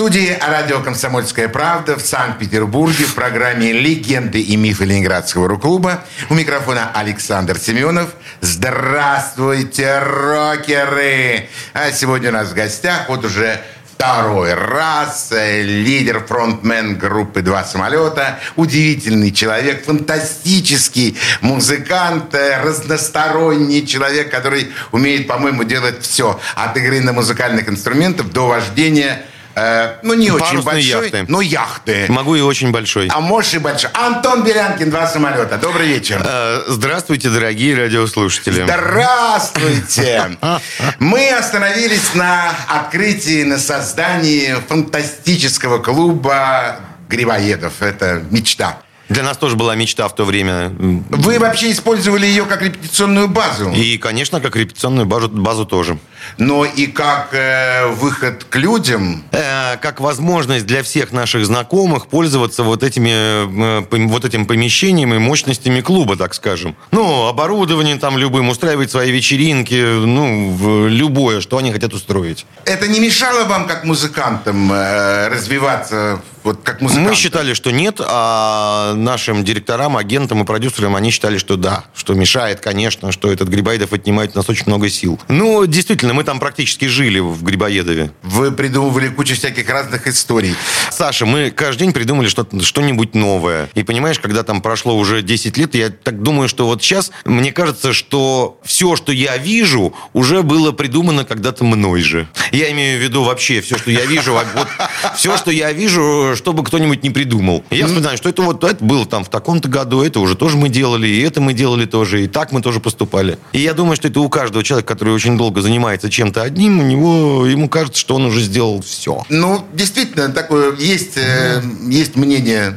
студии радио «Комсомольская правда» в Санкт-Петербурге в программе «Легенды и мифы Ленинградского рок-клуба». У микрофона Александр Семенов. Здравствуйте, рокеры! А сегодня у нас в гостях вот уже второй раз э, лидер, фронтмен группы «Два самолета», удивительный человек, фантастический музыкант, э, разносторонний человек, который умеет, по-моему, делать все. От игры на музыкальных инструментах до вождения Э, ну, не Парусные очень большой, яхты. но яхты. Могу и очень большой. А можешь и большой. Антон Белянкин, два самолета. Добрый вечер. Э, здравствуйте, дорогие радиослушатели. Здравствуйте. Мы остановились на открытии, на создании фантастического клуба грибоедов. Это мечта. Для нас тоже была мечта в то время. Вы вообще использовали ее как репетиционную базу? И, конечно, как репетиционную базу, базу тоже. Но и как э, выход к людям? Э, как возможность для всех наших знакомых пользоваться вот, этими, э, вот этим помещением и мощностями клуба, так скажем. Ну, оборудование там любым, устраивать свои вечеринки, ну, любое, что они хотят устроить. Это не мешало вам, как музыкантам, э, развиваться вот как музыканты? Мы считали, что нет, а нашим директорам, агентам и продюсерам они считали, что да, что мешает, конечно, что этот Грибоедов отнимает у нас очень много сил. Ну, действительно, мы там практически жили в Грибоедове. Вы придумывали кучу всяких разных историй. Саша, мы каждый день придумали что-то, что-нибудь новое. И понимаешь, когда там прошло уже 10 лет, я так думаю, что вот сейчас, мне кажется, что все, что я вижу, уже было придумано когда-то мной же. Я имею в виду вообще все, что я вижу, вот все, что я вижу, чтобы кто-нибудь не придумал. Я вспоминаю, что это вот это было там в таком-то году, это уже тоже мы делали, и это мы делали тоже, и так мы тоже поступали. И я думаю, что это у каждого человека, который очень долго занимается чем-то одним, у него, ему кажется, что он уже сделал все. Ну, действительно, такое есть, э, есть мнение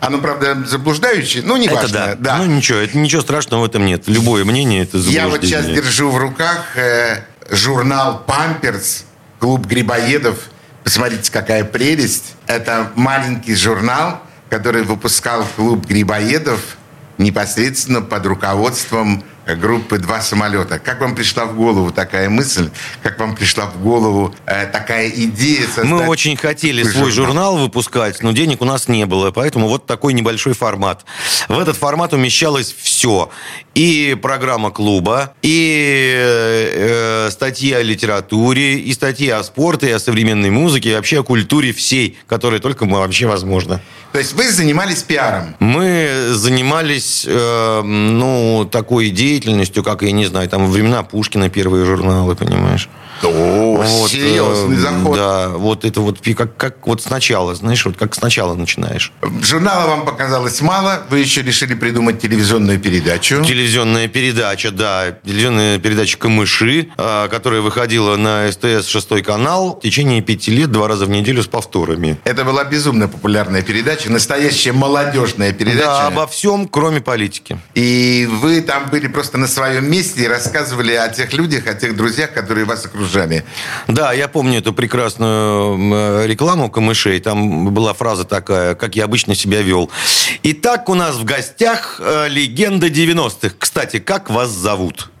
оно, правда, заблуждающее, но не важно. Это да. да. Ну, ничего, это ничего страшного в этом нет. Любое мнение – это заблуждение. Я вот сейчас держу в руках э, журнал «Памперс», клуб грибоедов – Посмотрите, какая прелесть. Это маленький журнал, который выпускал клуб грибоедов непосредственно под руководством группы «Два самолета». Как вам пришла в голову такая мысль? Как вам пришла в голову э, такая идея создать... Мы очень хотели свой журнал выпускать, но денег у нас не было, поэтому вот такой небольшой формат. В этот формат умещалось все. И программа клуба, и э, статьи о литературе, и статьи о спорте, и о современной музыке, и вообще о культуре всей, которая только вообще возможно. То есть вы занимались пиаром? Мы занимались, э, ну, такой деятельностью, как, я не знаю, там, времена Пушкина первые журналы, понимаешь? О, вот, серьезный э, заход. Да, вот это вот как, как вот сначала, знаешь, вот как сначала начинаешь. Журнала вам показалось мало, вы еще решили придумать телевизионную передачу. Телевизионная передача, да, телевизионная передача «Камыши», а, которая выходила на СТС шестой канал в течение пяти лет, два раза в неделю с повторами. Это была безумно популярная передача, настоящая молодежная передача. Да, обо всем, кроме политики. И вы там были просто на своем месте и рассказывали о тех людях, о тех друзьях, которые вас окружали. Да, я помню эту прекрасную рекламу камышей. Там была фраза такая, как я обычно себя вел. Итак, у нас в гостях э, легенда 90-х. Кстати, как вас зовут?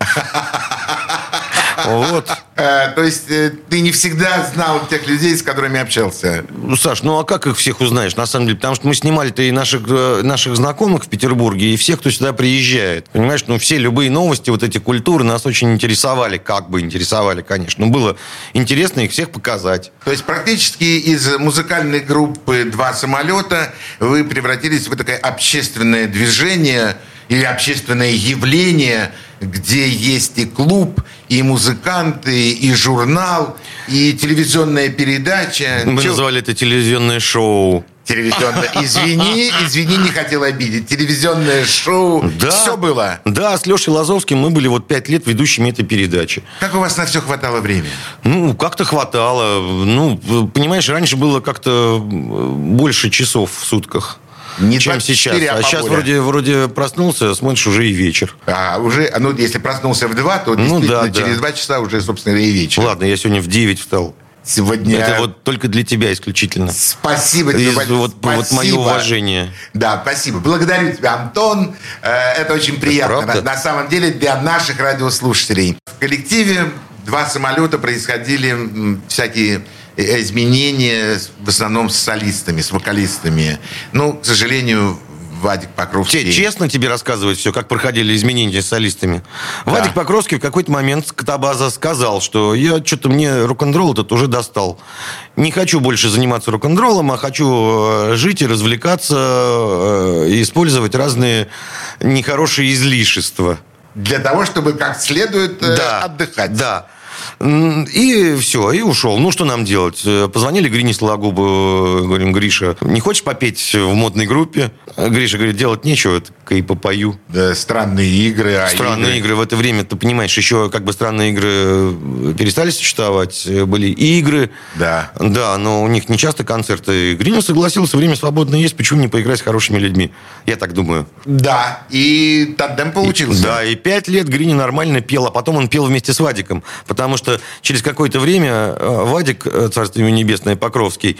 Вот. Э, то есть э, ты не всегда знал тех людей, с которыми общался? Ну, Саш, ну а как их всех узнаешь, на самом деле? Потому что мы снимали-то и наших, э, наших знакомых в Петербурге, и всех, кто сюда приезжает. Понимаешь, ну все любые новости, вот эти культуры нас очень интересовали, как бы интересовали, конечно. Но было интересно их всех показать. То есть практически из музыкальной группы «Два самолета» вы превратились в такое общественное движение или общественное явление – где есть и клуб, и музыканты, и журнал, и телевизионная передача. Мы Че... называли это телевизионное шоу. Телевизионное. Извини, извини, не хотел обидеть. Телевизионное шоу. Да, все было. Да, с Лешей Лазовским мы были вот пять лет ведущими этой передачи. Как у вас на все хватало времени? Ну, как-то хватало. Ну, понимаешь, раньше было как-то больше часов в сутках. Не чем 24, сейчас. а А, сейчас вроде, вроде проснулся, смотришь, уже и вечер. А уже, ну, если проснулся в 2, то Ну, действительно да, да. через 2 часа уже, собственно, и вечер. Ладно, я сегодня в 9 встал. Сегодня... Это вот только для тебя исключительно. Спасибо тебе, Из- вот, вот мое спасибо. уважение. Да, спасибо. Благодарю тебя, Антон. Э, Это очень приятно. правда? На, на самом деле для наших радиослушателей. В коллективе два самолета происходили всякие изменения, в основном с солистами, с вокалистами. Ну, к сожалению, Вадик Покровский... Честно тебе рассказывать все, как проходили изменения с солистами. Вадик Покровский в какой-то момент Ктабаза сказал, что я что-то мне рок-н-ролл этот уже достал. Не хочу больше заниматься рок-н-роллом, а хочу э, жить и развлекаться, э, и использовать разные нехорошие излишества. Для того, чтобы как следует э, отдыхать. Да. И все, и ушел. Ну, что нам делать? Э, Позвонили Грине Сологубу, э, говорим, Гриша, не хочешь попеть в модной группе? Гриша говорит, делать нечего, так и попою. Да, странные игры. а Странные игры. в это время, ты понимаешь, еще как бы странные игры э, перестали существовать, были игры. Да. Да, но у них не часто концерты. И согласился, время свободное есть, почему не поиграть с хорошими людьми? Я так думаю. Да, и тандем получился. Да, и пять лет Грини нормально пел, а потом он пел вместе с Вадиком. Потому что через какое-то время э, Вадик, э, царство ему небесное, Покровский,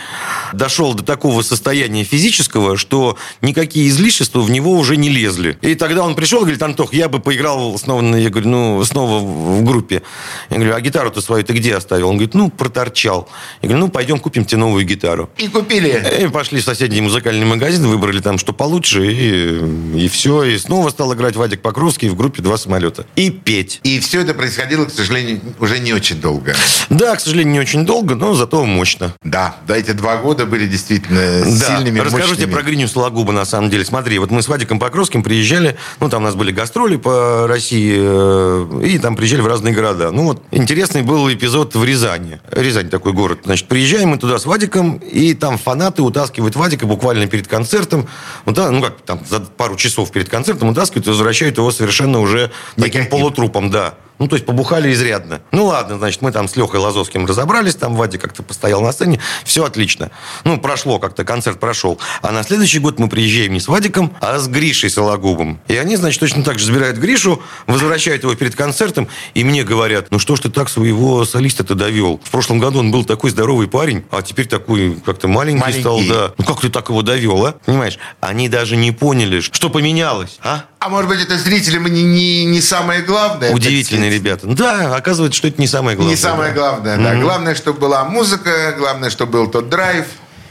дошел до такого состояния физического, что никакие излишества в него уже не лезли. И тогда он пришел и говорит, Антох, я бы поиграл снова, на- я говорю, ну, снова в в группе. Я говорю, а гитару-то свою ты где оставил? Он говорит, ну, проторчал. Я говорю, ну, пойдем купим тебе новую гитару. И купили. И пошли в соседний музыкальный магазин, выбрали там что получше, и, и все. И снова стал играть Вадик Покровский в группе «Два самолета». И петь. И все это происходило, к сожалению, уже не очень долго. Да, к сожалению, не очень долго, но зато мощно. Да, да, эти два года были действительно Да, сильными, расскажу тебе мощными. про Гриню Сологуба, на самом деле. Смотри, вот мы с Вадиком Покровским приезжали, ну, там у нас были гастроли по России, э, и там приезжали в разные города. Ну, вот интересный был эпизод в Рязани. Рязань такой город. Значит, приезжаем мы туда с Вадиком, и там фанаты утаскивают Вадика буквально перед концертом. Вот, да, ну, как там, за пару часов перед концертом утаскивают и возвращают его совершенно уже таким Никаким. полутрупом, да. Ну, то есть побухали изрядно. Ну, ладно, значит, мы там с Лехой Лазовским разобрались, там Вадик как-то постоял на сцене, все отлично. Ну, прошло как-то, концерт прошел. А на следующий год мы приезжаем не с Вадиком, а с Гришей Сологубом. И они, значит, точно так же забирают Гришу, возвращают его перед концертом, и мне говорят, ну, что ж ты так своего солиста-то довел? В прошлом году он был такой здоровый парень, а теперь такой как-то маленький, Маленький. стал, да. Ну, как ты так его довел, а? Понимаешь? Они даже не поняли, что поменялось, а? А может быть, это зрителям не, не, не самое главное? Удивительные ребята. Да, оказывается, что это не самое главное. Не самое да. главное, да. Главное, чтобы была музыка, главное, чтобы был тот драйв,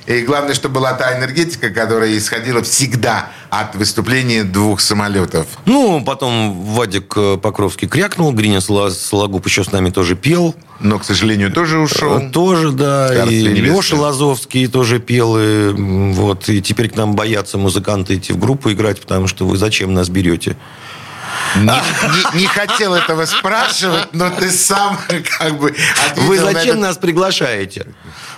и главное, чтобы была та энергетика, которая исходила всегда от выступления двух самолетов. Ну, потом Вадик э, Покровский крякнул, Гриня Сологуб еще с нами тоже пел. Но, к сожалению, тоже ушел. Э, Тоже, да. Царство И небесное. Леша Лазовский тоже пел. И, вот, и теперь к нам боятся музыканты идти в группу играть, потому что вы зачем нас берете? Не, не- не хотел этого спрашивать, но ты сам как бы Вы на зачем этот- нас приглашаете?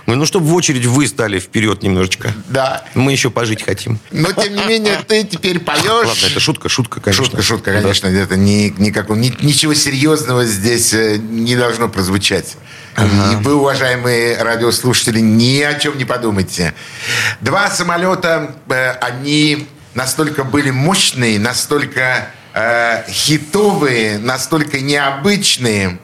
Говорю, ну, чтобы в очередь вы стали вперед немножечко. Да. Мы еще пожить хотим. Но, тем не менее, ты теперь поешь. Ладно, это шутка, шутка, конечно. Шутка, шутка, конечно. Это ни, никакого, ни- ничего серьезного здесь э, не должно прозвучать. И вы, уважаемые радиослушатели, ни о чем не подумайте. Два самолета, э, они настолько были мощные, настолько э, хитовые, настолько необычные.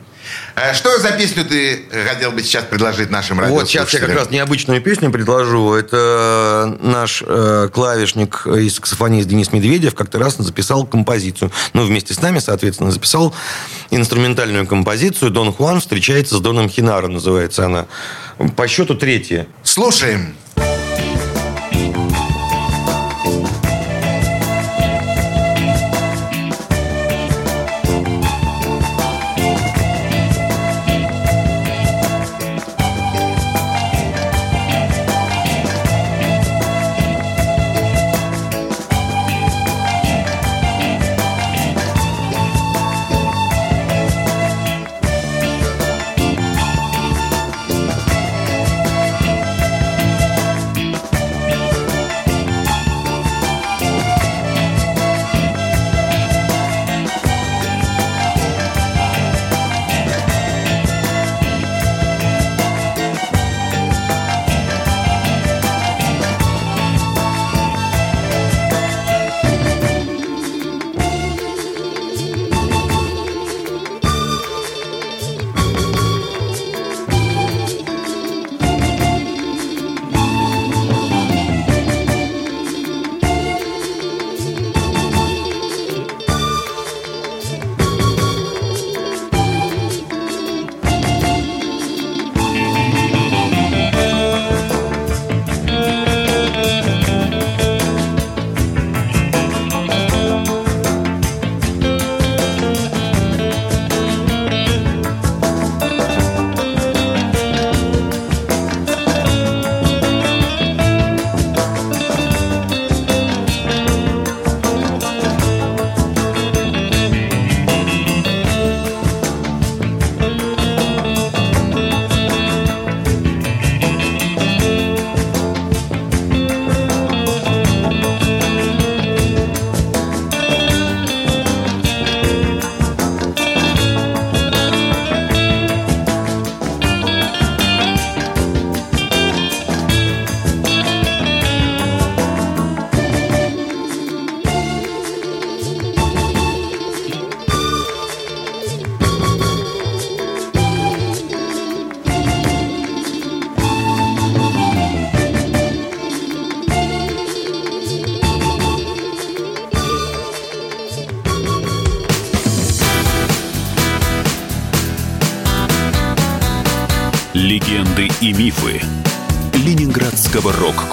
Э, Что за песню ты хотел бы сейчас предложить нашим Вот радиослушателям? сейчас я как раз необычную песню предложу. Это наш э, клавишник и саксофонист Денис Медведев как-то раз записал композицию. Ну, вместе с нами, соответственно, записал инструментальную композицию «Дон Хуан встречается с Доном Хинаро», называется она. По счету третья. Слушаем. Легенды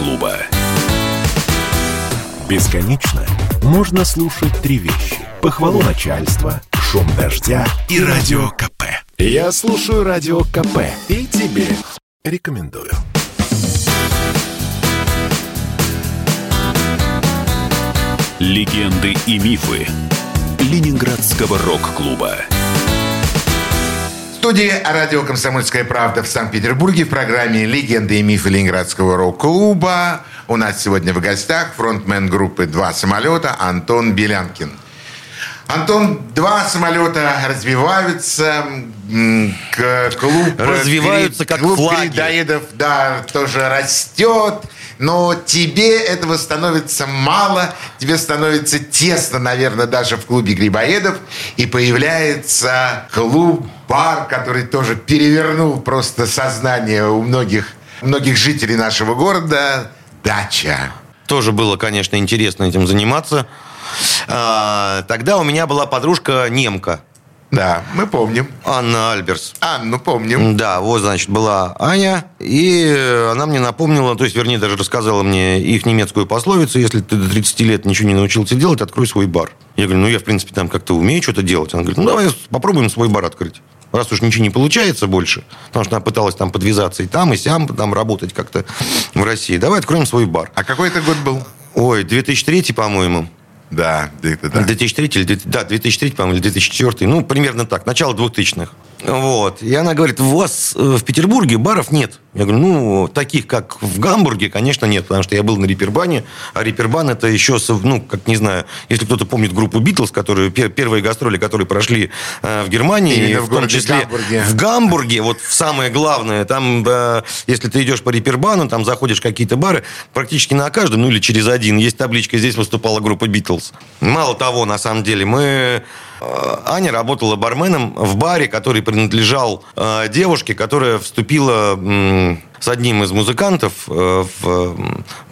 Рок-клуба. Бесконечно можно слушать три вещи. Похвалу начальства, шум дождя и радио КП. Я слушаю радио КП и тебе рекомендую. Легенды и мифы Ленинградского рок-клуба. Студии радио «Комсомольская правда» в Санкт-Петербурге в программе «Легенды и мифы Ленинградского рок-клуба». У нас сегодня в гостях фронтмен группы «Два самолета» Антон Белянкин. Антон, два самолета развиваются, клуб... Развиваются как клуб флаги. передоедов, да, тоже растет. Но тебе этого становится мало, тебе становится тесно, наверное, даже в клубе грибоедов. И появляется клуб-бар, который тоже перевернул просто сознание у многих, многих жителей нашего города. Дача. Тоже было, конечно, интересно этим заниматься. А, Тогда у меня была подружка немка. Да, мы помним. Анна Альберс. Анну помним. Да, вот, значит, была Аня, и она мне напомнила, то есть, вернее, даже рассказала мне их немецкую пословицу, если ты до 30 лет ничего не научился делать, открой свой бар. Я говорю, ну, я, в принципе, там как-то умею что-то делать. Она говорит, ну, давай попробуем свой бар открыть. Раз уж ничего не получается больше, потому что она пыталась там подвязаться и там, и сям, там работать как-то в России. Давай откроем свой бар. А какой это год был? Ой, 2003, по-моему. Да, да, да, да. 2003 или, 2000 да, 2003, по-моему, или 2004. Ну, примерно так, начало 2000-х. Вот. И она говорит, у вас э, в Петербурге баров нет. Я говорю, ну, таких, как в Гамбурге, конечно, нет, потому что я был на Репербане, а Репербан это еще, ну, как не знаю, если кто-то помнит группу Битлз, которые, пер- первые гастроли, которые прошли э, в Германии, Именно в в том числе Гамбурге. в Гамбурге, вот самое главное, там, э, если ты идешь по Репербану, там заходишь в какие-то бары, практически на каждом, ну или через один, есть табличка, здесь выступала группа Битлз. Мало того, на самом деле, мы... э, Аня работала барменом в баре, который принадлежал э, девушке, которая вступила с одним из музыкантов э, в,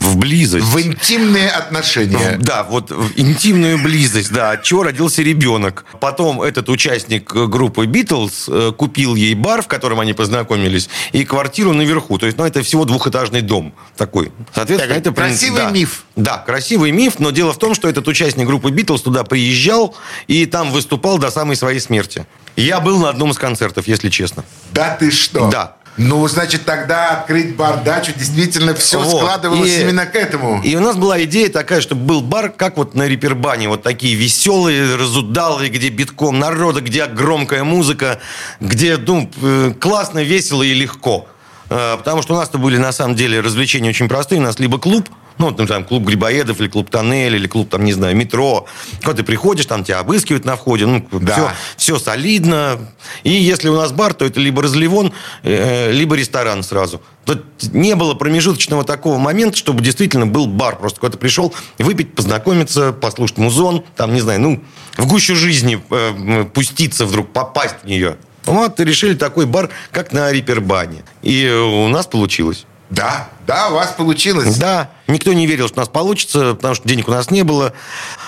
в близость. В интимные отношения. Да, вот в интимную близость, да, от чего родился ребенок. Потом этот участник группы Битлз э, купил ей бар, в котором они познакомились, и квартиру наверху. То есть, ну, это всего двухэтажный дом такой. Соответственно, Так, это... красивый да. миф. Да, красивый миф, но дело в том, что этот участник группы Битлз туда приезжал и там выступал до самой своей смерти. Я был на одном из концертов, если честно. Да ты что? Да. Ну, значит, тогда открыть бар-дачу действительно все Вот. складывалось И- именно к этому. И у нас была идея такая, чтобы был бар, как вот на Репербане. Вот такие веселые, разудалые, где битком народа, где громкая музыка, где, ну, э, классно, весело и легко. Э, Потому что у нас-то были, на самом деле, развлечения очень простые. У нас либо клуб, ну, ну, там, клуб грибоедов, или клуб тоннель, или клуб, там, не знаю, метро. Когда ты приходишь, там тебя обыскивают на входе, ну, Да. все, все солидно. И если у нас бар, то это либо разливон, э, либо ресторан сразу. Тут не было промежуточного такого момента, чтобы действительно был бар. Просто когда ты пришел выпить, познакомиться, послушать музон, там, не знаю, ну, в гущу жизни э, пуститься вдруг, попасть в нее. Вот, решили такой бар, как на Рипербане. И у нас получилось. Да, да, у вас получилось. Да, никто не верил, что у нас получится, потому что денег у нас не было.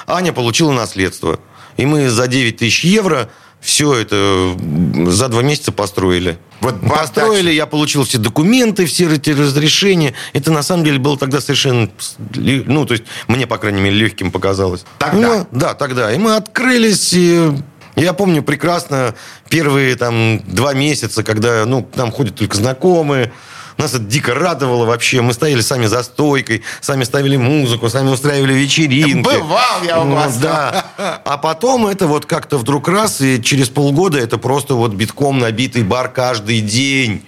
Аня получила наследство. И мы за 9 тысяч евро все это за два месяца построили. Вот построили, дачи. я получил все документы, все эти разрешения. Это на самом деле было тогда совершенно, ну, то есть мне, по крайней мере, легким показалось. Тогда? Ну, да, тогда. И мы открылись, и я помню прекрасно первые там два месяца, когда, ну, к нам ходят только знакомые, нас это дико радовало вообще. Мы стояли сами за стойкой, сами ставили музыку, сами устраивали вечеринки. Бывал я у Ну, вас. Да. А потом это вот как-то вдруг раз, и через полгода это просто вот битком набитый бар каждый день.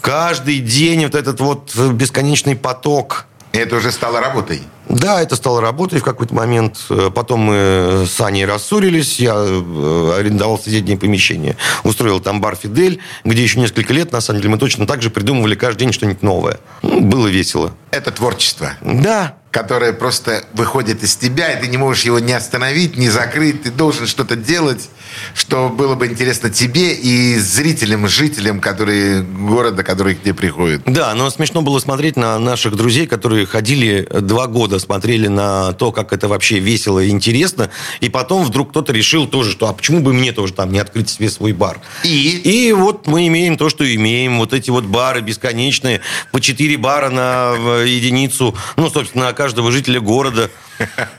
Каждый день вот этот вот бесконечный поток. И это уже стало работой. Да, это стало работой в какой-то момент. Э, Потом мы с Аней рассорились. Я э, арендовал соседнее помещение. Устроил там бар «Фидель», где еще несколько лет, на самом деле, мы точно так же придумывали каждый день что-нибудь новое. Ну, Было весело. Это творчество. Да, которое просто выходит из тебя, и ты не можешь его не остановить, не закрыть. Ты должен что-то делать, что было бы интересно тебе и зрителям, жителям, которые города, которые к тебе приходят. Да, но смешно было смотреть на наших друзей, которые ходили два года, смотрели на то, как это вообще весело и интересно, и потом вдруг кто-то решил тоже, что а почему бы мне тоже там не открыть себе свой бар? И? И вот мы имеем то, что имеем. Вот эти вот бары бесконечные, по четыре бара на единицу, ну, собственно, каждого жителя города.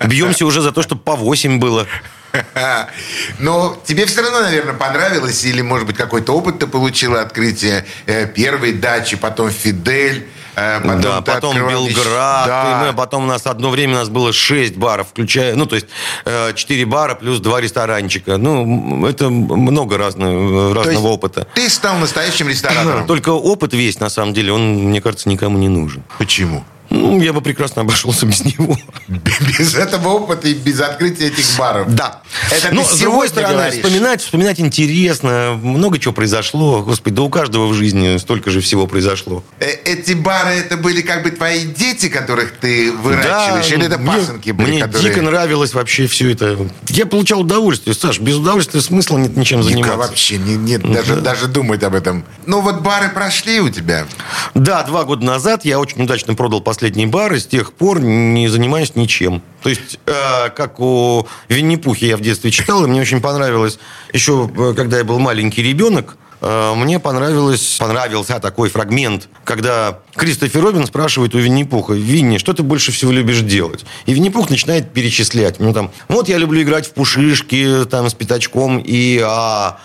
Бьемся уже за то, чтобы по восемь было. Но тебе все равно, наверное, понравилось, или, может быть, какой-то опыт ты получила, открытие э, первой дачи, потом Фидель. Э, потом да, потом Белград. Да. И мы, потом у нас одно время у нас было 6 баров, включая, ну, то есть э, 4 бара плюс 2 ресторанчика. Ну, это много разного, разного опыта. Ты стал настоящим ресторатором. Только опыт весь, на самом деле, он, мне кажется, никому не нужен. Почему? Ну, я бы прекрасно обошелся без него. Без этого опыта и без открытия этих баров. Да. Это Но, с другой стороны, говоришь. вспоминать, вспоминать интересно. Много чего произошло. Господи, да у каждого в жизни столько же всего произошло. Э, эти бары, это были как бы твои дети, которых ты выращиваешь? Да, Или это пасынки мне, были? Мне которые... дико нравилось вообще все это. Я получал удовольствие. Саш, без удовольствия смысла нет ничем заниматься. Никак вообще не, нет, даже, даже думать об этом. Ну вот бары прошли у тебя. Да, два года назад я очень удачно продал последний последний бар, и с тех пор не занимаюсь ничем. То есть, э, как у Винни-Пухи я в детстве читал, и мне очень понравилось, еще э, когда я был маленький ребенок, э, мне понравилось, понравился такой фрагмент, когда Кристофер Робин спрашивает у Винни-Пуха, Винни, что ты больше всего любишь делать? И Винни-Пух начинает перечислять. Ну, там, вот я люблю играть в пушишки, там, с пятачком, и а,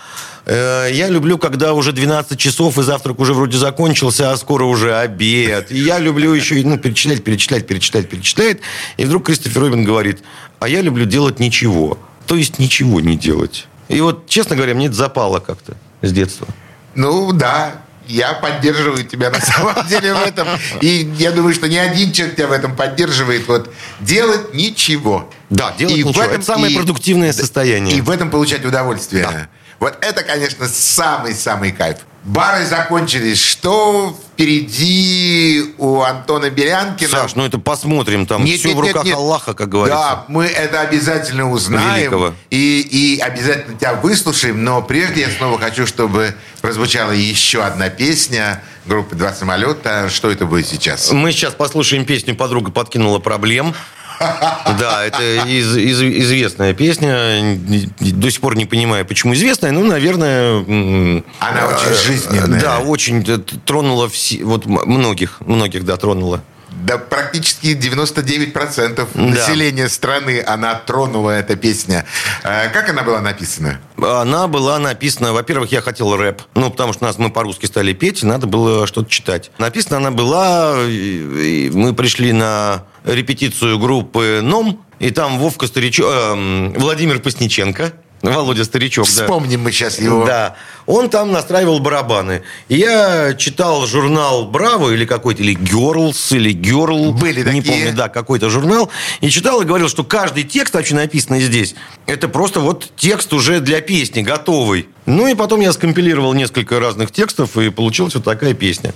я люблю, когда уже 12 часов, и завтрак уже вроде закончился, а скоро уже обед. И я люблю еще ну, перечислять, перечислять, перечислять, перечислять. И вдруг Кристофер Робин говорит, а я люблю делать ничего. То есть ничего не делать. И вот, честно говоря, мне это запало как-то с детства. Ну, да, я поддерживаю тебя на самом деле в этом. И я думаю, что ни один человек тебя в этом поддерживает. Вот делать ничего. Да, делать и ничего. этом, это самое и, продуктивное состояние. И в этом получать удовольствие. Да. Вот это, конечно, самый-самый кайф. Бары закончились. Что впереди у Антона Белянкина? Саш, ну это посмотрим. Там нет, все нет, в руках нет, нет. Аллаха, как говорится. Да, мы это обязательно узнаем. И, и обязательно тебя выслушаем. Но прежде я снова хочу, чтобы прозвучала еще одна песня группы «Два самолета». Что это будет сейчас? Мы сейчас послушаем песню «Подруга подкинула проблем». Да, это из, из, известная песня. До сих пор не понимаю, почему известная. Ну, наверное... Она очень жизненная. Да, очень тронула все, вот многих, многих, да, тронула. Да практически 99% да. населения страны она тронула, эта песня. А как она была написана? Она была написана, во-первых, я хотел рэп. Ну, потому что нас мы по-русски стали петь, и надо было что-то читать. Написана она была, мы пришли на репетицию группы «Ном», и там Вовка Старичок, э, Владимир Посниченко, Володя Старичок, Вспомним да. мы сейчас его. Да. Он там настраивал барабаны. И я читал журнал «Браво» или какой-то, или «Герлс», или «Герл». Были Не такие. помню, да, какой-то журнал. И читал и говорил, что каждый текст, вообще написанный здесь, это просто вот текст уже для песни, готовый. Ну и потом я скомпилировал несколько разных текстов, и получилась вот такая песня.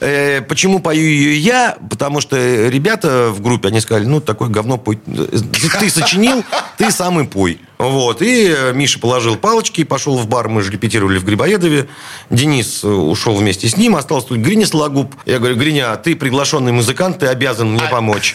Э, почему пою ее я? Потому что ребята в группе, они сказали, ну, такое говно пой. Ты сочинил, ты сам и пой. Вот. И Миша положил палочки пошел в бар. Мы же репетировали в Грибоедове. Денис ушел вместе с ним. Остался тут Гриня Сологуб. Я говорю, Гриня, ты приглашенный музыкант, ты обязан мне помочь.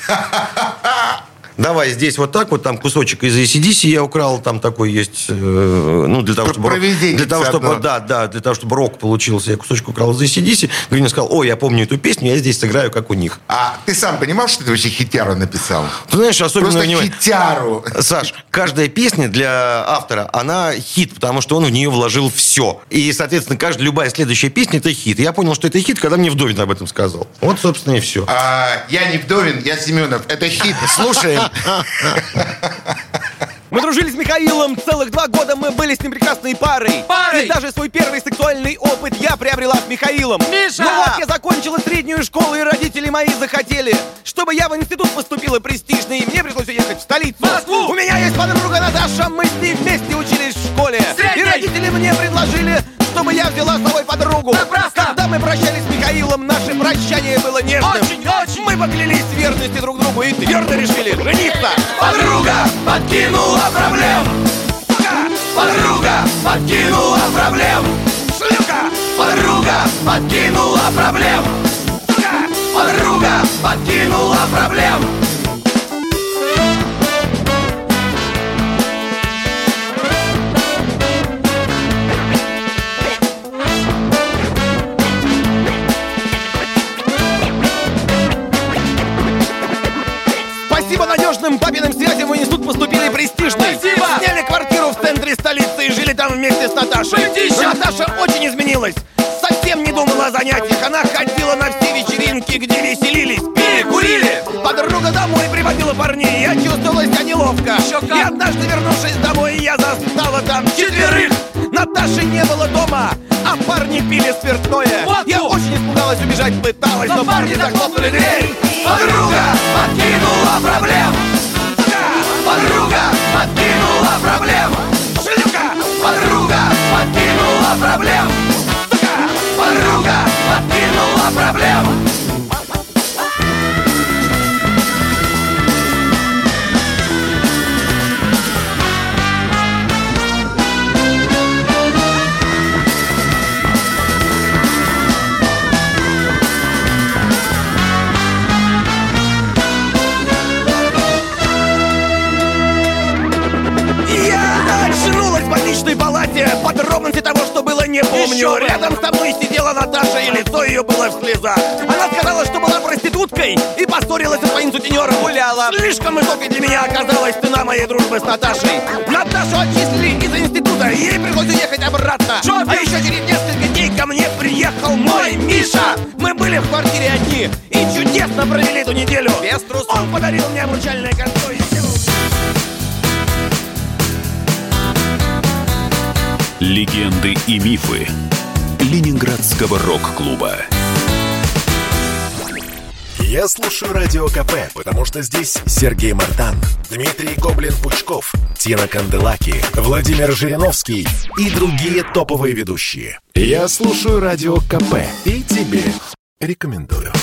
Давай здесь вот так вот, там кусочек из ACDC я украл, там такой есть, э, ну, для того, чтобы... Для того, чтобы, да, да, для того, чтобы рок получился, я кусочек украл из ACDC. Гринин сказал, о, я помню эту песню, я здесь сыграю, как у них. А ты сам понимал, что ты вообще хитяру написал? Ты знаешь, особенно... Просто внимание. хитяру. Саш, каждая песня для автора, она хит, потому что он в нее вложил все. И, соответственно, каждая, любая следующая песня – это хит. Я понял, что это хит, когда мне Вдовин об этом сказал. Вот, собственно, и все. А, я не Вдовин, я Семенов. Это хит. Слушаем. Мы дружили с Михаилом целых два года, мы были с ним прекрасной парой. Парой! И даже свой первый сексуальный опыт я приобрела с Михаилом. Миша! Ну вот я закончила среднюю школу, и родители мои захотели, чтобы я в институт поступила престижный, и мне пришлось уехать в столицу. Москву! У меня есть подруга Наташа, мы с ней вместе учились в школе. Средней! И родители мне предложили, чтобы я взяла с собой подругу. Напрасно! Когда мы прощались с Михаилом, наше прощание было нежным. Очень, очень! Мы поклялись верности друг другу и твердо решили жениться. Подруга подкинула проблем Подруга подкинула проблем Шлюха! Подруга подкинула проблем Подруга подкинула проблем больничной палате Подробности того, что было, не помню. Еще! Рядом со мной сидела Наташа, и лицо ее было в слезах. Она сказала, что была проституткой И поссорилась со своим сутенером Гуляла. Слишком высокой для меня оказалась цена моей дружбы с Наташей. Наташу отчислили из института Ей пришлось уехать обратно. Что А еще через несколько дней ко мне приехал мой Миша. Мы были в квартире одни И чудесно провели эту неделю. Без трусов. Он подарил мне обручальное кольцо Легенды и мифы Ленинградского рок-клуба. Я слушаю Радио КП, потому что здесь Сергей Мардан, Дмитрий Гоблин-Пучков, Тина Канделаки, Владимир Жириновский и другие топовые ведущие. Я слушаю Радио КП и тебе рекомендую.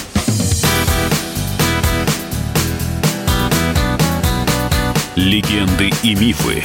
Легенды и мифы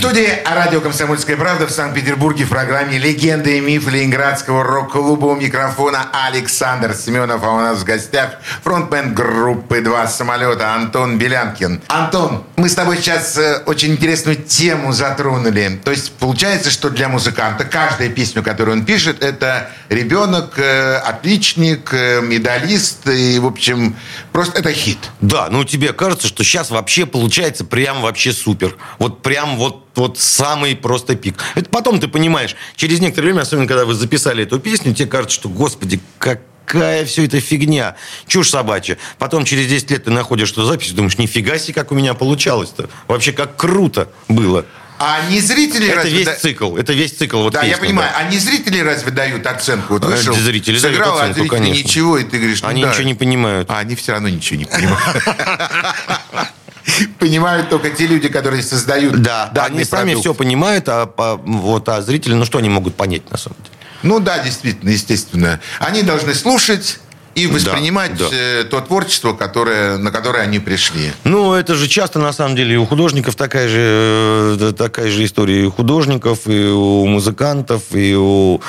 Студии радио «Комсомольская правда» в Санкт-Петербурге в программе «Легенды и мифы Ленинградского рок-клуба» у микрофона Александр Семенов, а у нас в гостях фронтмен группы «Два самолета» Антон Белянкин. Антон, мы с тобой сейчас э, очень интересную тему затронули. То есть получается, что для музыканта каждая песню, которую он пишет, это ребенок, э, отличник, э, медалист и, в общем, просто это хит. Да, ну тебе кажется, что сейчас вообще получается прям вообще супер. Вот прям вот, вот самый просто пик. Это потом ты понимаешь, через некоторое время, особенно когда вы записали эту песню, тебе кажется, что, господи, какая все это фигня. Чушь собачья. Потом через 10 лет ты находишь эту запись и думаешь, нифига себе, как у меня получалось-то. Вообще, как круто было. А не зрители Это разве весь да- цикл. Это весь цикл. Вот Да, я песни, понимаю. да. А не зрители разве дают оценку? Вот А, вышел, зрители дают сыграл, а оценку, зрители конечно. ничего, и ты говоришь, ну Они да. ничего не понимают. А они все равно ничего не понимают. Понимают только те люди, которые создают Да, данный они сами продукт. все понимают, а, по- вот, а зрители, ну что они могут понять на самом деле? Ну да, действительно, естественно. Они должны слушать и воспринимать да. э, то творчество, которое, на которое они пришли. Ну, это же часто, на самом деле, у художников такая же, э, такая же история. И у художников, и у музыкантов, и у,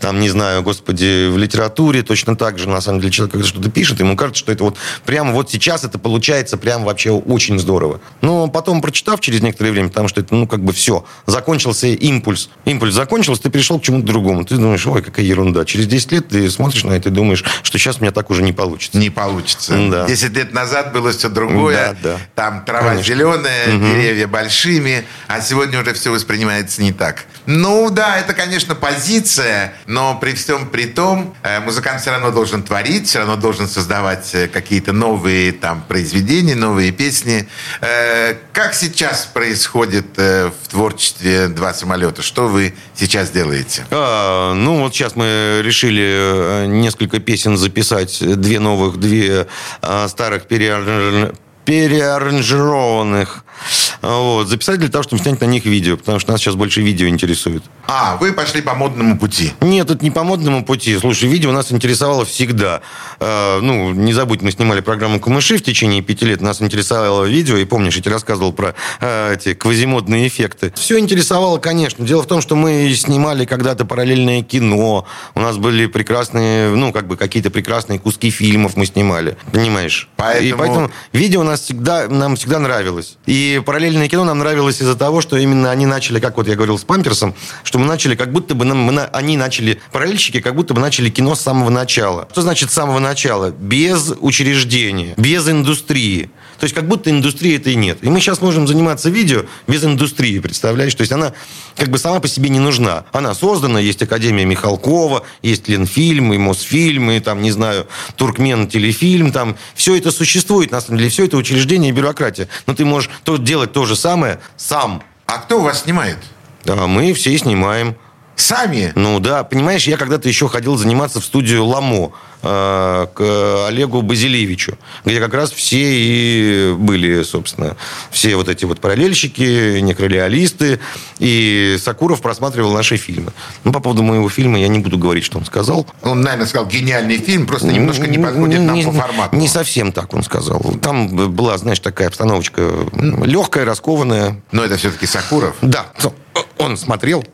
там, не знаю, господи, в литературе точно так же, на самом деле, человек, когда что-то пишет, ему кажется, что это вот прямо вот сейчас это получается прям вообще очень здорово. Но потом, прочитав через некоторое время, потому что это, ну, как бы все, закончился импульс. Импульс закончился, ты пришел к чему-то другому. Ты думаешь, ой, какая ерунда. Через 10 лет ты смотришь на это и думаешь, что сейчас у меня так уже не получится. Не получится. Да. Десять лет назад было все другое. Да, да. Там трава Конечно. зеленая, деревья большими, а сегодня уже все воспринимается не так. Ну да, это, конечно, позиция, но при всем при том, э, музыкант все равно должен творить, все равно должен создавать э, какие-то новые там произведения, новые песни. Э, Как сейчас происходит в творчестве «Два самолета»? Что вы сейчас делаете? А, ну, вот сейчас мы решили несколько песен записать. Две новых, две а, старых переар- переаранжированных. Вот, записать для того, чтобы снять на них видео, потому что нас сейчас больше видео интересует. А, вы пошли по модному пути. Нет, это не по модному пути. Слушай, видео нас интересовало всегда. Э, ну, не забудь, мы снимали программу «Камыши» в течение пяти лет. Нас интересовало видео. И помнишь, я тебе рассказывал про э, эти квазимодные эффекты. Все интересовало, конечно. Дело в том, что мы снимали когда-то параллельное кино. У нас были прекрасные, ну, как бы какие-то прекрасные куски фильмов мы снимали. Понимаешь? Поэтому- И поэтому видео нас всегда, нам всегда нравилось. И параллельное кино нам нравилось из-за того, что именно они начали, как вот я говорил с Памперсом, что мы начали, как будто бы нам, мы на- они начали, параллельщики, как будто бы начали кино с самого начала. Что значит с самого начала? Без учреждения, без индустрии. То есть как будто индустрии это и нет. И мы сейчас можем заниматься видео без индустрии, представляешь? То есть она как бы сама по себе не нужна. Она создана, есть Академия Михалкова, есть Ленфильм, и Мосфильм, и там, не знаю, Туркмен телефильм, там все это существует, на самом деле, все это учреждение и бюрократия. Но ты можешь то, делать то же самое сам. А кто вас снимает? Да, мы все снимаем. Сами? Ну да, понимаешь, я когда-то еще ходил заниматься в студию «Ламо» к Олегу Базилевичу, где как раз все и были, собственно, все вот эти вот параллельщики, некролеалисты, и Сакуров просматривал наши фильмы. Ну, по поводу моего фильма я не буду говорить, что он сказал. Он, наверное, сказал, гениальный фильм, просто немножко не подходит нам Не- по формату. Не совсем так он сказал. Там была, знаешь, такая обстановочка легкая, раскованная. Но это все-таки Сакуров. Да, он смотрел.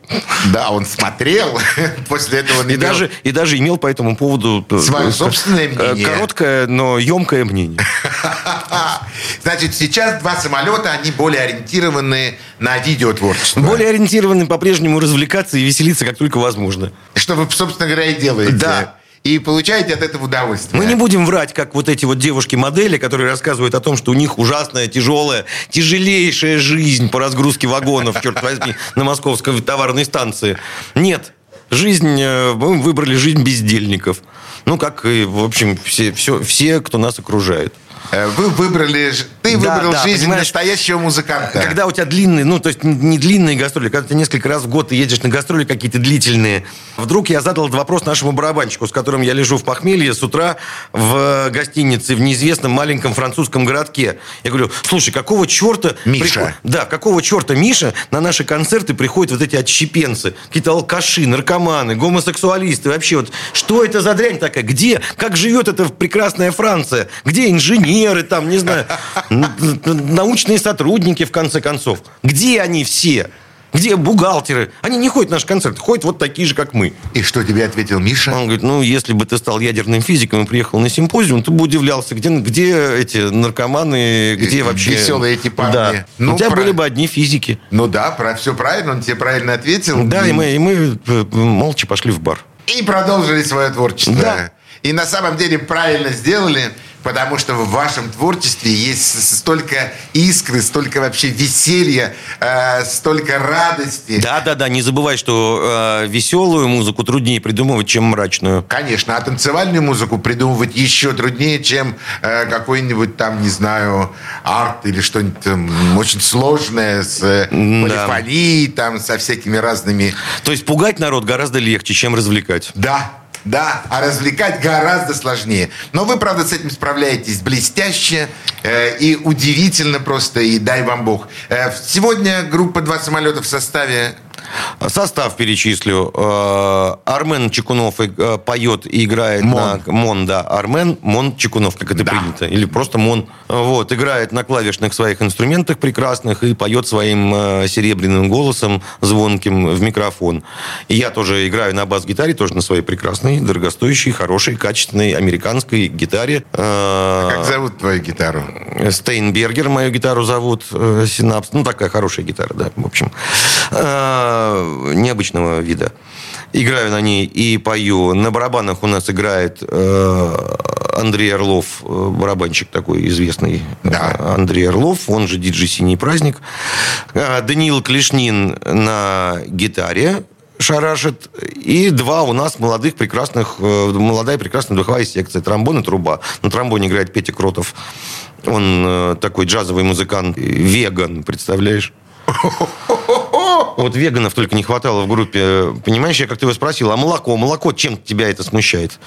Да, он смотрел. После этого он И имел- даже, и даже имел по этому поводу э, Свое собственное э, мнение. Короткое, но емкое мнение. Значит, сейчас два самолета, они более ориентированы на видеотворчество. Более ориентированы по-прежнему развлекаться и веселиться, как только возможно. Что вы, собственно говоря, и делаете. Да. И получаете от этого удовольствие. Мы не будем врать, как вот эти вот девушки-модели, которые рассказывают о том, что у них ужасная, тяжелая, тяжелейшая жизнь по разгрузке вагонов, черт возьми, на московской товарной станции. Нет. Жизнь, э, мы выбрали жизнь бездельников. Ну, как и, в общем, все, все, все кто нас окружает. Э, Вы выбрали... Ты Да, выбрал да, жизнь понимаешь, настоящего музыканта. Когда у тебя длинные, ну, то есть не длинные гастроли, когда ты несколько раз в год ты едешь на гастроли какие-то длительные. Вдруг я задал этот вопрос нашему барабанщику, с которым я лежу в похмелье с утра в гостинице в неизвестном маленьком французском городке. Я говорю, слушай, какого черта... Миша. приход- Да, какого черта Миша на наши концерты приходят вот эти отщепенцы, какие-то алкаши, наркоманы, гомосексуалисты. Вообще вот, что это за дрянь такая? Где? Как живет эта прекрасная Франция? Где инженеры там, не знаю, научные сотрудники, в конце концов? Где они все? Где бухгалтеры? Они не ходят на наши концерты, ходят вот такие же, как мы. И что тебе ответил Миша? Он говорит, ну, если бы ты стал ядерным физиком и приехал на симпозиум, ты бы удивлялся, где, где эти наркоманы, где Э, вообще... веселые эти парни. Да. Ну, У тебя про- были бы одни физики. Ну да, про все правильно, он тебе правильно ответил. Да, и мы, и мы э, молча пошли в бар. И продолжили свое творчество. Да. И на самом деле правильно сделали, потому что в вашем творчестве есть столько искры, столько вообще веселья, э, столько радости. Да-да-да, не забывай, что э, веселую музыку труднее придумывать, чем мрачную. Конечно, а танцевальную музыку придумывать еще труднее, чем э, какой-нибудь там, не знаю, арт или что-нибудь там очень сложное с э, Да. полифонией, там, со всякими разными... То есть пугать народ гораздо легче, чем развлекать. Да, да, а развлекать гораздо сложнее. Но вы, правда, с этим справляетесь блестяще э, и удивительно просто, и дай вам бог. Э, сегодня группа «Два самолета» в составе... Состав перечислю. Э, Армен Чекунов э, поет и играет Мон. на... Мон, да. Армен, Мон Чекунов, как это Да. принято. Или просто Мон. Вот, играет на клавишных своих инструментах прекрасных и поет своим э, серебряным голосом, звонким в микрофон. И я тоже играю на бас-гитаре, тоже на своей прекрасной, дорогостоящей, хорошей, качественной американской гитаре. Э, Как зовут твою гитару? Стейнбергер, мою гитару зовут, Синапс. Ну, такая хорошая гитара, да, в общем. Необычного вида. Играю на ней и пою. На барабанах у нас играет э, Андрей Орлов, э, барабанщик такой известный. Да. Э, Андрей Орлов, он же диджей «Синий праздник». Э, Даниил Клешнин на гитаре шарашит. И два у нас молодых, прекрасных, молодая прекрасная духовая секция. Тромбон и труба. На тромбоне играет Петя Кротов. Он такой джазовый музыкант. Веган, представляешь? Вот веганов только не хватало в группе. Понимаешь, я как-то его спросил, а молоко, молоко, чем тебя это смущает?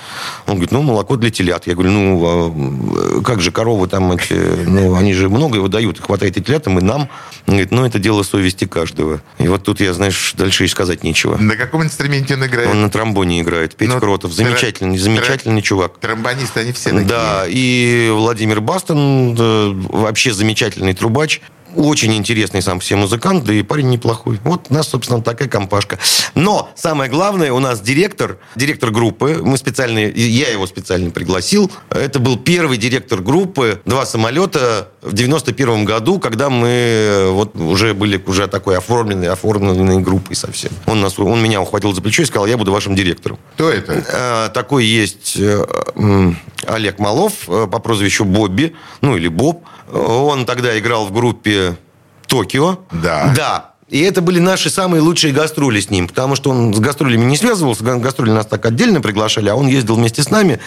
Он говорит, ну, молоко для телят. Я говорю, ну, а как же коровы там, эти, ну, они же много его дают, хватает и телятам, и нам. говорит, ну, это дело совести каждого. И вот тут я, знаешь, дальше и сказать нечего. На каком инструменте он играет? Он на тромбоне играет. Петя Ну, Кротов. Замечательный, замечательный чувак. Тромбонисты, они все такие. Да, и Владимир Бастон, э, вообще замечательный трубач. Очень интересный сам все музыкант, да и парень неплохой. Вот у нас, собственно, такая компашка. Но самое главное, у нас директор, директор группы. Мы специально, я его специально пригласил. Это был первый директор группы «Два самолета» в 91 году, когда мы э, вот уже были уже такой оформленной, оформленной группой совсем. Он, нас, он меня ухватил за плечо и сказал, я буду вашим директором. Кто это? Э, Такой есть э, Олег Малов по прозвищу Бобби, ну или Боб. Он тогда играл в группе Токио. Да. Да. И это были наши самые лучшие гастроли с ним, потому что он с гастролями не связывался, га- гастроли нас так отдельно приглашали, а он ездил вместе с нами,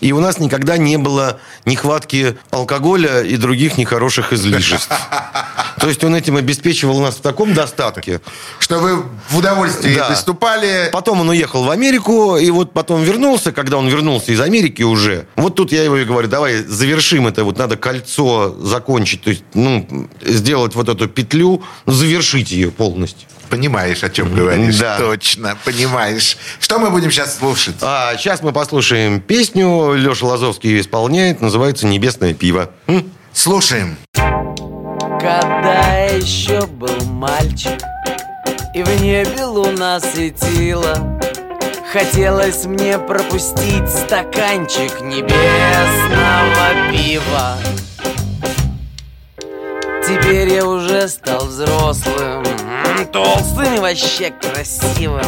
и у нас никогда не было нехватки алкоголя и других нехороших излишеств. То есть он этим обеспечивал нас в таком достатке, Что вы в удовольствии Да. выступали. Потом он уехал в Америку, и вот потом вернулся, когда он вернулся из Америки уже. Вот тут я его и говорю, давай завершим это, вот надо кольцо закончить, то есть, ну, сделать вот эту петлю, ну, завершить ее полностью. Понимаешь, о чем говоришь. Да. Точно, понимаешь. Что мы будем сейчас слушать? А сейчас мы послушаем песню, Леша Лазовский ее исполняет, называется «Небесное пиво». М? Слушаем. Когда я еще был мальчик И в небе луна светила Хотелось мне пропустить стаканчик небесного пива Теперь я уже стал взрослым. Толстым и вообще красивым.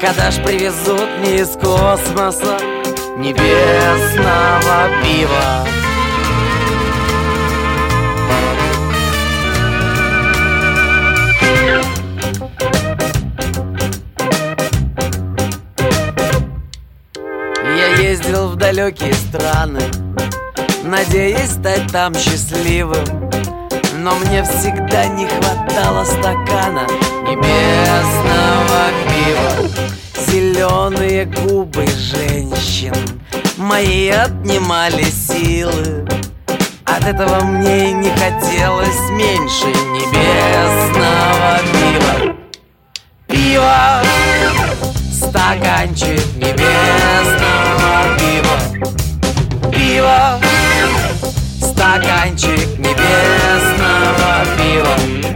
Когда ж привезут мне из космоса Небесного пива? Я ездил в далекие страны Надеясь стать там счастливым Но мне всегда не хватало стакана Небесного пива Зеленые губы женщин Мои отнимали силы. От этого мне и не хотелось меньше Небесного пива Пиво Стаканчик небесного пива Пиво Стаканчик небесного пива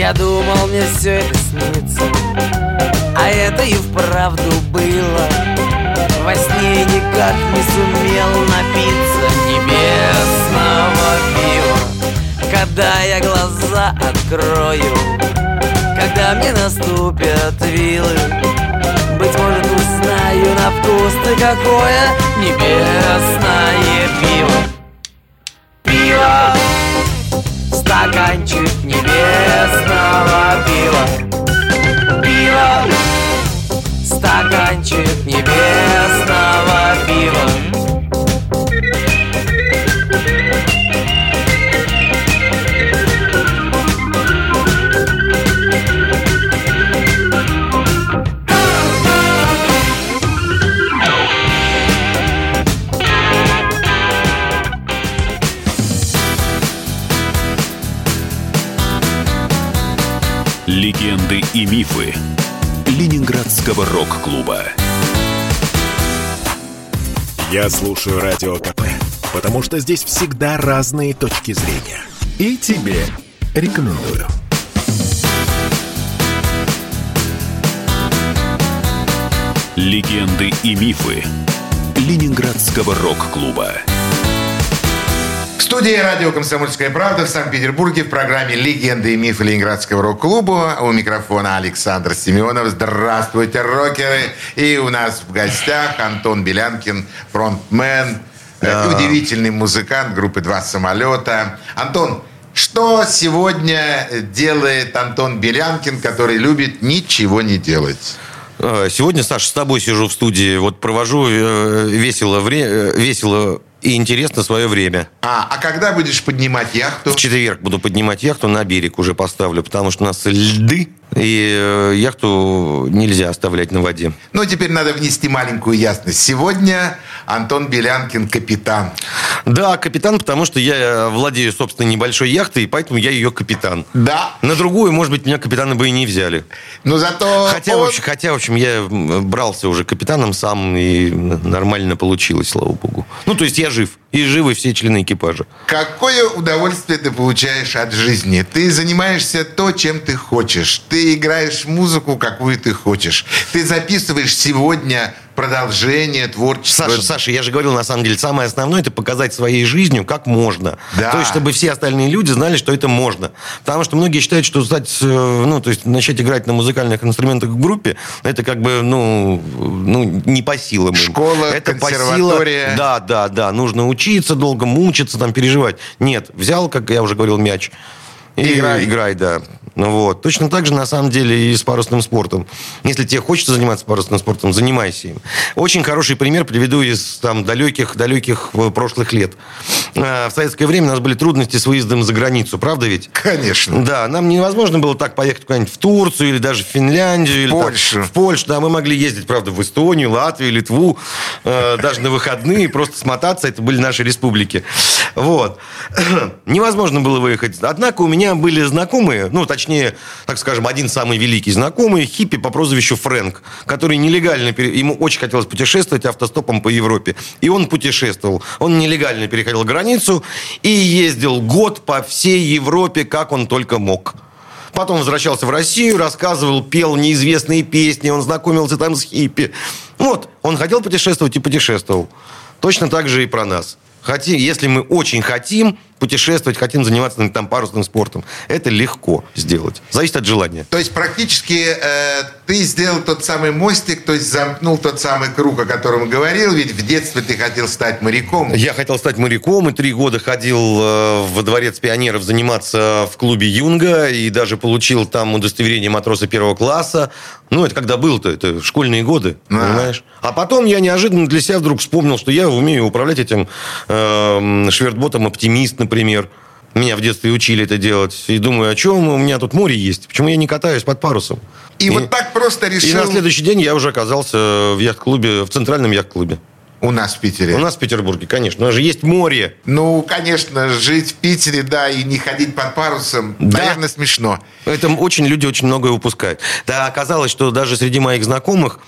Я думал, мне все это снится А это и вправду было. Во сне никак не сумел напиться Небесного пива. Когда я глаза открою Когда мне наступят вилы. Быть может узнаю на вкус ты какое Небесное пиво. Пиво Стаканчик небесного пива. Пиво Стаканчик небесного пива и мифы Ленинградского рок-клуба. Я слушаю Радио КП, потому что здесь всегда разные точки зрения. И тебе рекомендую. Легенды и мифы Ленинградского рок-клуба. Студии радио «Комсомольская правда» в Санкт-Петербурге в программе «Легенды и мифы Ленинградского рок-клуба». У микрофона Александр Семенов. Здравствуйте, рокеры! И у нас в гостях Антон Белянкин, фронтмен, э, удивительный музыкант группы «Два самолета». Антон, что сегодня делает Антон Белянкин, который любит ничего не делать? Э, Сегодня, Саша, с тобой сижу в студии, вот провожу э, весело, весело и интересно свое время. А, а когда будешь поднимать яхту? В четверг буду поднимать яхту, на берег уже поставлю, потому что у нас льды, и э, яхту нельзя оставлять на воде. Ну, теперь надо внести маленькую ясность. Сегодня Антон Белянкин капитан. Да, капитан, потому что я владею, собственно, небольшой яхтой, и поэтому я ее капитан. Да. На другую, может быть, меня капитана бы и не взяли. Но зато Хотя, он- в общем, хотя, в общем, я брался уже капитаном сам, и нормально получилось, слава богу. Ну, то есть я жив, и живы все члены экипажа. Какое удовольствие ты получаешь от жизни? Ты занимаешься то, чем ты хочешь. Ты играешь музыку, какую ты хочешь. Ты записываешь сегодня продолжение творчества. Саша, Саша, я же говорил, на самом деле, самое основное это показать своей жизнью, как можно. Да. То есть, чтобы все остальные люди знали, что это можно. Потому что многие считают, что стать, э, ну, то есть, начать играть на музыкальных инструментах в группе, это как бы, ну, ну не по силам. им. Школа, это по консерватория. силам- Да, да, да. Нужно учиться долго, мучиться, там, переживать. Нет, взял, как я уже говорил, мяч. И Играй. играй, да. Ну вот. Точно так же, на самом деле, и с парусным спортом. Если тебе хочется заниматься парусным спортом, занимайся им. Очень хороший пример приведу из там, далеких, далеких э, прошлых лет. Э, В советское время у нас были трудности с выездом за границу, правда ведь? Конечно. Да, нам невозможно было так поехать куда-нибудь в Турцию или даже в Финляндию. или там Польшу. в Польшу. Да, мы могли ездить, правда, в Эстонию, Латвию, Литву, э, даже на выходные, просто смотаться. Это были наши республики. Вот. Невозможно было выехать. Однако у меня были знакомые, ну, точнее, так скажем, один самый великий знакомый, хиппи по прозвищу Фрэнк, который нелегально, пере- ему очень хотелось путешествовать автостопом по Европе. И он путешествовал. Он нелегально переходил границу и ездил год по всей Европе, как он только мог. Потом возвращался в Россию, рассказывал, пел неизвестные песни, он знакомился там с хиппи. Вот, он хотел путешествовать и путешествовал. Точно так же и про нас. Хотим, если мы очень хотим путешествовать, хотим заниматься там парусным спортом, это легко сделать. Зависит от желания. То есть практически э, ты сделал тот самый мостик, то есть замкнул тот самый круг, о котором говорил, ведь в детстве ты хотел стать моряком. Я хотел стать моряком, и три года ходил э, во дворец пионеров заниматься в клубе Юнга, и даже получил там удостоверение матроса первого класса. Ну, это когда был-то, это школьные годы, Да. понимаешь? А потом я неожиданно для себя вдруг вспомнил, что я умею управлять этим э, швертботом «Оптимист», например. Меня в детстве учили это делать. И думаю, о чем у меня тут море есть? Почему я не катаюсь под парусом? И, вот так просто И решил на следующий день я уже оказался в яхт-клубе, в центральном яхт-клубе. У нас в Питере. У нас в Петербурге, конечно. У нас же есть море. Ну, конечно, жить в Питере, да, и не ходить под парусом, Да. наверное, смешно. Это очень люди очень многое упускают. Да, оказалось, что даже среди моих знакомых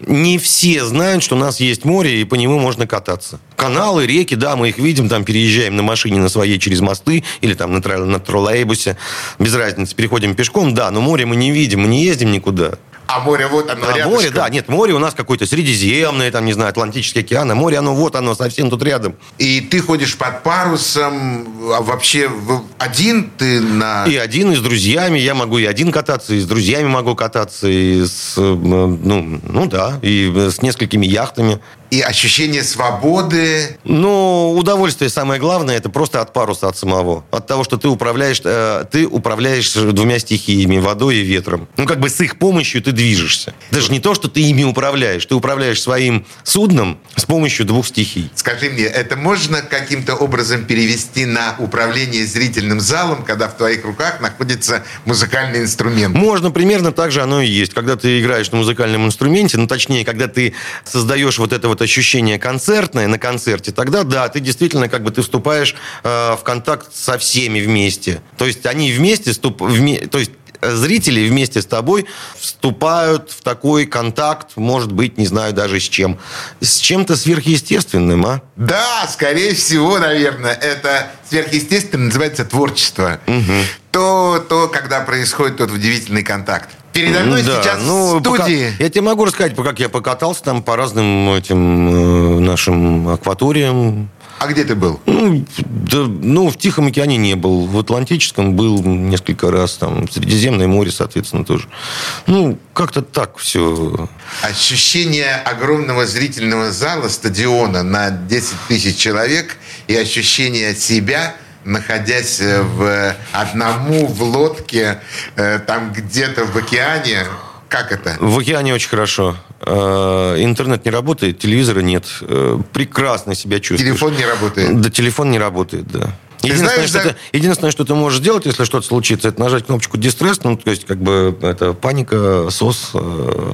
не все знают, что у нас есть море, и по нему можно кататься. Каналы, реки, да, мы их видим, там переезжаем на машине на своей через мосты или там на, на троллейбусе. Без разницы, переходим пешком, да, но море мы не видим, мы не ездим никуда. А море вот оно А рядышком. море, да, нет, море у нас какое-то средиземное, там, не знаю, Атлантический океан, а море, оно вот оно, совсем тут рядом. И ты ходишь под парусом, а вообще один ты на... И один, и с друзьями. Я могу и один кататься, и с друзьями могу кататься, и с, э, ну, ну да, и с несколькими яхтами. И ощущение свободы. Но удовольствие самое главное, это просто от паруса, от самого. От того, что ты управляешь, э, ты управляешь двумя стихиями, водой и ветром. Ну, как бы с их помощью ты движешься. Даже не то, что ты ими управляешь. Ты управляешь своим судном с помощью двух стихий. Скажи мне, это можно каким-то образом перевести на управление зрительным залом, когда в твоих руках находится музыкальный инструмент? Можно, примерно так же оно и есть. Когда ты играешь на музыкальном инструменте, ну, точнее, когда ты создаешь вот это вот ощущение концертное на концерте, тогда, да, ты действительно как бы ты вступаешь э, в контакт со всеми вместе. То есть они вместе, вступ, вме- то есть зрители вместе с тобой вступают в такой контакт, может быть, не знаю даже с чем. С чем-то сверхъестественным, а? Да, скорее всего, наверное, это сверхъестественно называется творчество. То, то, когда происходит тот удивительный контакт. Передо мной Да, сейчас ну, в студии. пока- Я тебе могу рассказать, как я покатался там по разным этим э, нашим акваториям. А где ты был? Ну, да, ну, в Тихом океане не был. В Атлантическом был несколько раз. Там, в Средиземное море, соответственно, тоже. Ну, как-то так все. Ощущение огромного зрительного зала, стадиона на 10 тысяч человек и ощущение себя, находясь э, в одному в лодке, э, там где-то в океане. Как это? В океане очень хорошо. Э, интернет не работает, телевизора нет. Э, прекрасно себя чувствуешь. Телефон не работает. Да, телефон не работает, да. Единственное, знаешь, что да- ты, единственное, что ты можешь сделать, если что-то случится, это нажать кнопочку дистресс, ну, то есть, как бы, это паника, сос, э,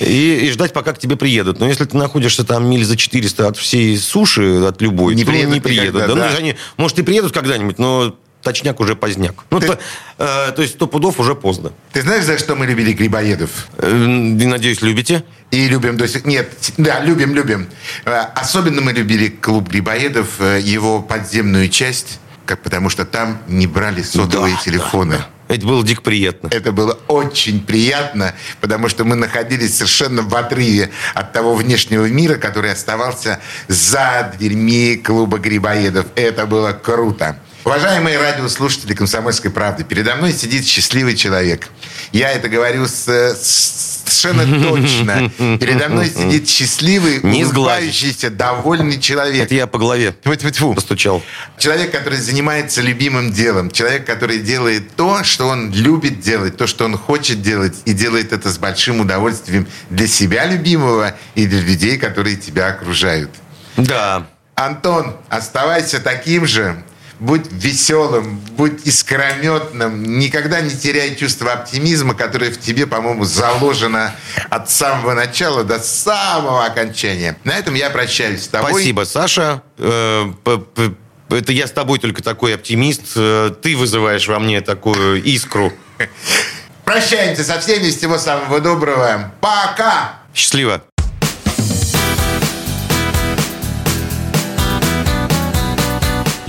и, и ждать, пока к тебе приедут. Но если ты находишься там миль за 400 от всей суши, от любой, Не то приедут не приедут. никогда, Да, ну, да. есть они, может, и приедут когда-нибудь, но точняк уже поздняк. Ну, то, э, то есть, сто пудов уже поздно. Ты знаешь, за что мы любили Грибоедов? Э, надеюсь, любите? И любим до сих... Нет, да, любим, любим. Э, Особенно мы любили клуб Грибоедов, э, его подземную часть, как, потому что там не брали сотовые Да, телефоны. Это было дико приятно. Это было очень приятно, потому что мы находились совершенно в отрыве от того внешнего мира, который оставался за дверьми клуба Грибоедов. Это было круто. Уважаемые радиослушатели «Комсомольской правды», передо мной сидит счастливый человек. Я это говорю с- с- совершенно точно. Передо мной сидит счастливый, Не улыбающийся, довольный человек. Это я по голове Тьфу-тьфу-тьфу. постучал. Человек, который занимается любимым делом. Человек, который делает то, что он любит делать, то, что он хочет делать, и делает это с большим удовольствием для себя любимого и для людей, которые тебя окружают. Да. Антон, оставайся таким же. Будь веселым, будь искрометным, никогда не теряй чувство оптимизма, которое в тебе, по-моему, заложено от самого начала до самого окончания. На этом я прощаюсь с тобой. Спасибо, Саша. Э, Это я с тобой только такой оптимист. Э, Ты вызываешь во мне такую искру. Прощаемся со всеми. Всего самого доброго. Пока! Счастливо.